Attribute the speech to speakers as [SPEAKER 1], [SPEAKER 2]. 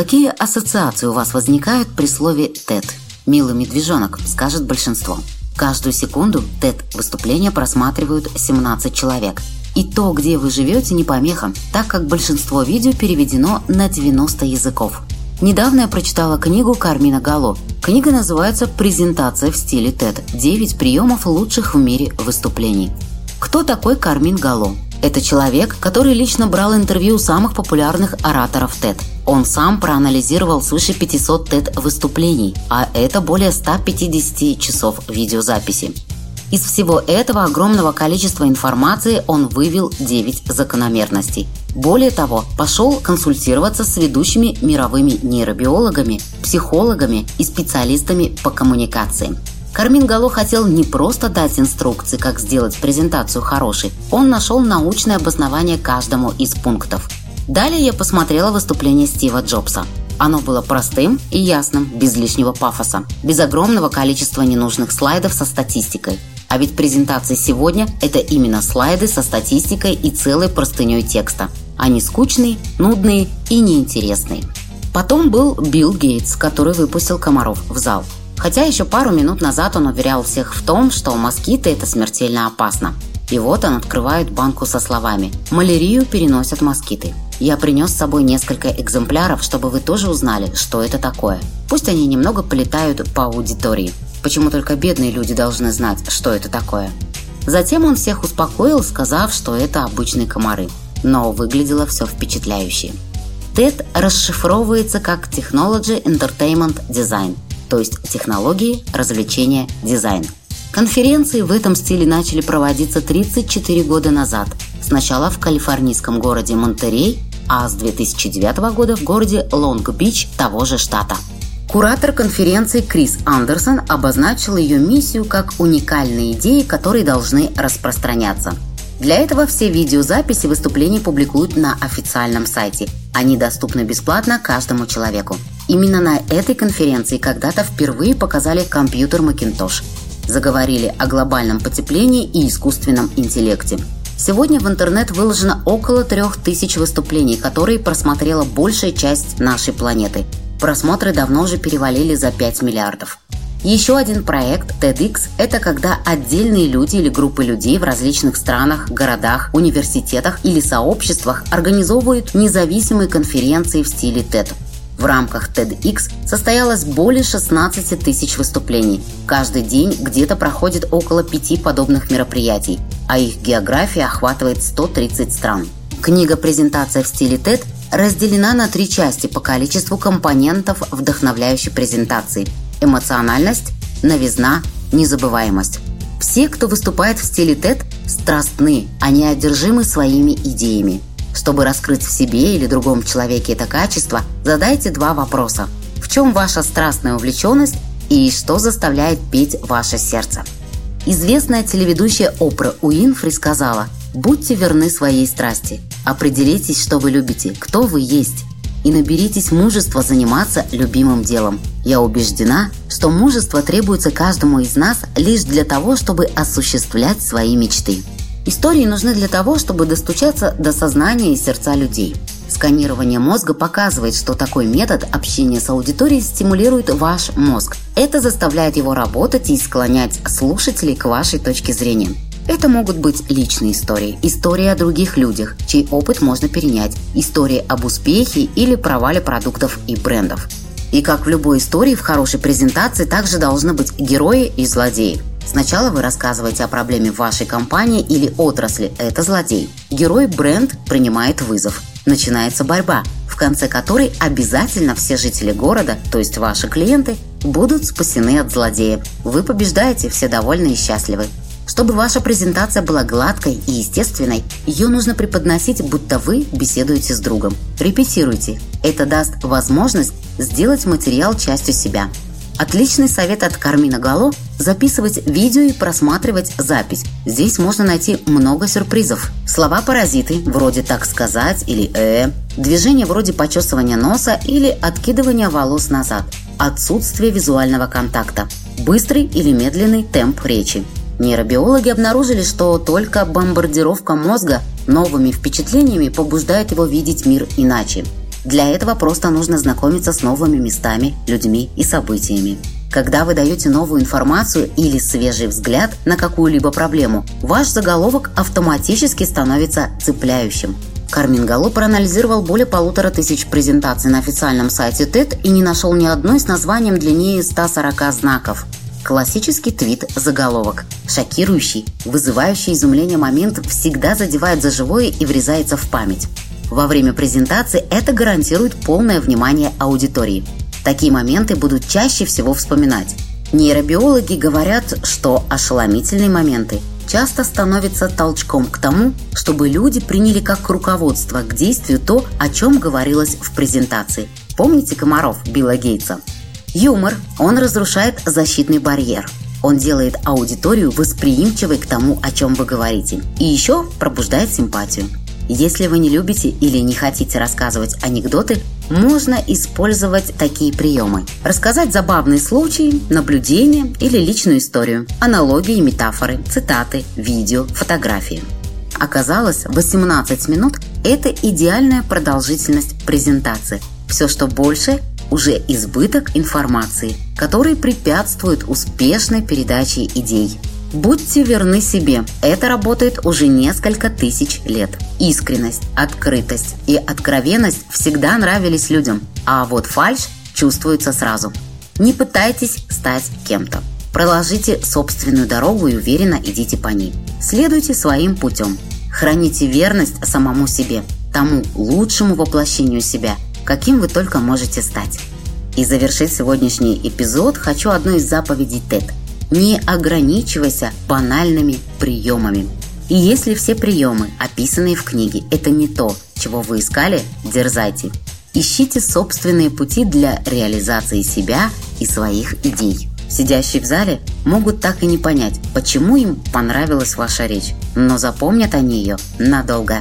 [SPEAKER 1] Какие ассоциации у вас возникают при слове «тет»? «Милый медвежонок», скажет большинство. Каждую секунду тет выступления просматривают 17 человек. И то, где вы живете, не помеха, так как большинство видео переведено на 90 языков. Недавно я прочитала книгу Кармина Гало. Книга называется «Презентация в стиле TED. 9 приемов лучших в мире выступлений». Кто такой Кармин Гало? Это человек, который лично брал интервью у самых популярных ораторов TED. Он сам проанализировал свыше 500 TED выступлений, а это более 150 часов видеозаписи. Из всего этого огромного количества информации он вывел 9 закономерностей. Более того, пошел консультироваться с ведущими мировыми нейробиологами, психологами и специалистами по коммуникации. Кармин Гало хотел не просто дать инструкции, как сделать презентацию хорошей, он нашел научное обоснование каждому из пунктов. Далее я посмотрела выступление Стива Джобса. Оно было простым и ясным, без лишнего пафоса, без огромного количества ненужных слайдов со статистикой. А ведь презентации сегодня – это именно слайды со статистикой и целой простыней текста. Они скучные, нудные и неинтересные. Потом был Билл Гейтс, который выпустил комаров в зал. Хотя еще пару минут назад он уверял всех в том, что москиты – это смертельно опасно. И вот он открывает банку со словами «Малярию переносят москиты». Я принес с собой несколько экземпляров, чтобы вы тоже узнали, что это такое. Пусть они немного полетают по аудитории. Почему только бедные люди должны знать, что это такое? Затем он всех успокоил, сказав, что это обычные комары. Но выглядело все впечатляюще. TED расшифровывается как Technology Entertainment Design, то есть технологии, развлечения, дизайн. Конференции в этом стиле начали проводиться 34 года назад. Сначала в калифорнийском городе Монтерей, а с 2009 года в городе Лонг-Бич того же штата. Куратор конференции Крис Андерсон обозначил ее миссию как уникальные идеи, которые должны распространяться. Для этого все видеозаписи выступлений публикуют на официальном сайте. Они доступны бесплатно каждому человеку. Именно на этой конференции когда-то впервые показали компьютер Macintosh. Заговорили о глобальном потеплении и искусственном интеллекте. Сегодня в интернет выложено около трех тысяч выступлений, которые просмотрела большая часть нашей планеты – Просмотры давно уже перевалили за 5 миллиардов. Еще один проект TEDx – это когда отдельные люди или группы людей в различных странах, городах, университетах или сообществах организовывают независимые конференции в стиле TED. В рамках TEDx состоялось более 16 тысяч выступлений. Каждый день где-то проходит около пяти подобных мероприятий, а их география охватывает 130 стран. Книга «Презентация в стиле TED» разделена на три части по количеству компонентов вдохновляющей презентации – эмоциональность, новизна, незабываемость. Все, кто выступает в стиле TED, страстны, они одержимы своими идеями. Чтобы раскрыть в себе или другом человеке это качество, задайте два вопроса. В чем ваша страстная увлеченность и что заставляет петь ваше сердце? Известная телеведущая Опра Уинфри сказала «Будьте верны своей страсти. Определитесь, что вы любите, кто вы есть, и наберитесь мужества заниматься любимым делом. Я убеждена, что мужество требуется каждому из нас лишь для того, чтобы осуществлять свои мечты. Истории нужны для того, чтобы достучаться до сознания и сердца людей. Сканирование мозга показывает, что такой метод общения с аудиторией стимулирует ваш мозг. Это заставляет его работать и склонять слушателей к вашей точке зрения. Это могут быть личные истории, истории о других людях, чей опыт можно перенять, истории об успехе или провале продуктов и брендов. И как в любой истории, в хорошей презентации также должны быть герои и злодеи. Сначала вы рассказываете о проблеме вашей компании или отрасли – это злодей. Герой бренд принимает вызов. Начинается борьба, в конце которой обязательно все жители города, то есть ваши клиенты, будут спасены от злодея. Вы побеждаете, все довольны и счастливы. Чтобы ваша презентация была гладкой и естественной, ее нужно преподносить, будто вы беседуете с другом. Репетируйте. Это даст возможность сделать материал частью себя. Отличный совет от Кармина Гало – записывать видео и просматривать запись. Здесь можно найти много сюрпризов. Слова-паразиты, вроде «так сказать» или «э», движения вроде почесывания носа или откидывания волос назад, отсутствие визуального контакта, быстрый или медленный темп речи, Нейробиологи обнаружили, что только бомбардировка мозга новыми впечатлениями побуждает его видеть мир иначе. Для этого просто нужно знакомиться с новыми местами, людьми и событиями. Когда вы даете новую информацию или свежий взгляд на какую-либо проблему, ваш заголовок автоматически становится цепляющим. Кармин Галло проанализировал более полутора тысяч презентаций на официальном сайте TED и не нашел ни одной с названием длиннее 140 знаков. Классический твит-заголовок. Шокирующий, вызывающий изумление момент всегда задевает за живое и врезается в память. Во время презентации это гарантирует полное внимание аудитории. Такие моменты будут чаще всего вспоминать. Нейробиологи говорят, что ошеломительные моменты часто становятся толчком к тому, чтобы люди приняли как руководство к действию то, о чем говорилось в презентации. Помните комаров Билла Гейтса? Юмор, он разрушает защитный барьер. Он делает аудиторию восприимчивой к тому, о чем вы говорите. И еще пробуждает симпатию. Если вы не любите или не хотите рассказывать анекдоты, можно использовать такие приемы. Рассказать забавный случай, наблюдение или личную историю, аналогии, метафоры, цитаты, видео, фотографии. Оказалось, 18 минут – это идеальная продолжительность презентации. Все, что больше – уже избыток информации, который препятствует успешной передаче идей. Будьте верны себе. Это работает уже несколько тысяч лет. Искренность, открытость и откровенность всегда нравились людям, а вот фальш чувствуется сразу. Не пытайтесь стать кем-то. Проложите собственную дорогу и уверенно идите по ней. Следуйте своим путем. Храните верность самому себе, тому лучшему воплощению себя, каким вы только можете стать. И завершить сегодняшний эпизод хочу одну из заповедей TED – не ограничивайся банальными приемами. И если все приемы, описанные в книге, это не то, чего вы искали, дерзайте. Ищите собственные пути для реализации себя и своих идей. Сидящие в зале могут так и не понять, почему им понравилась ваша речь, но запомнят они ее надолго.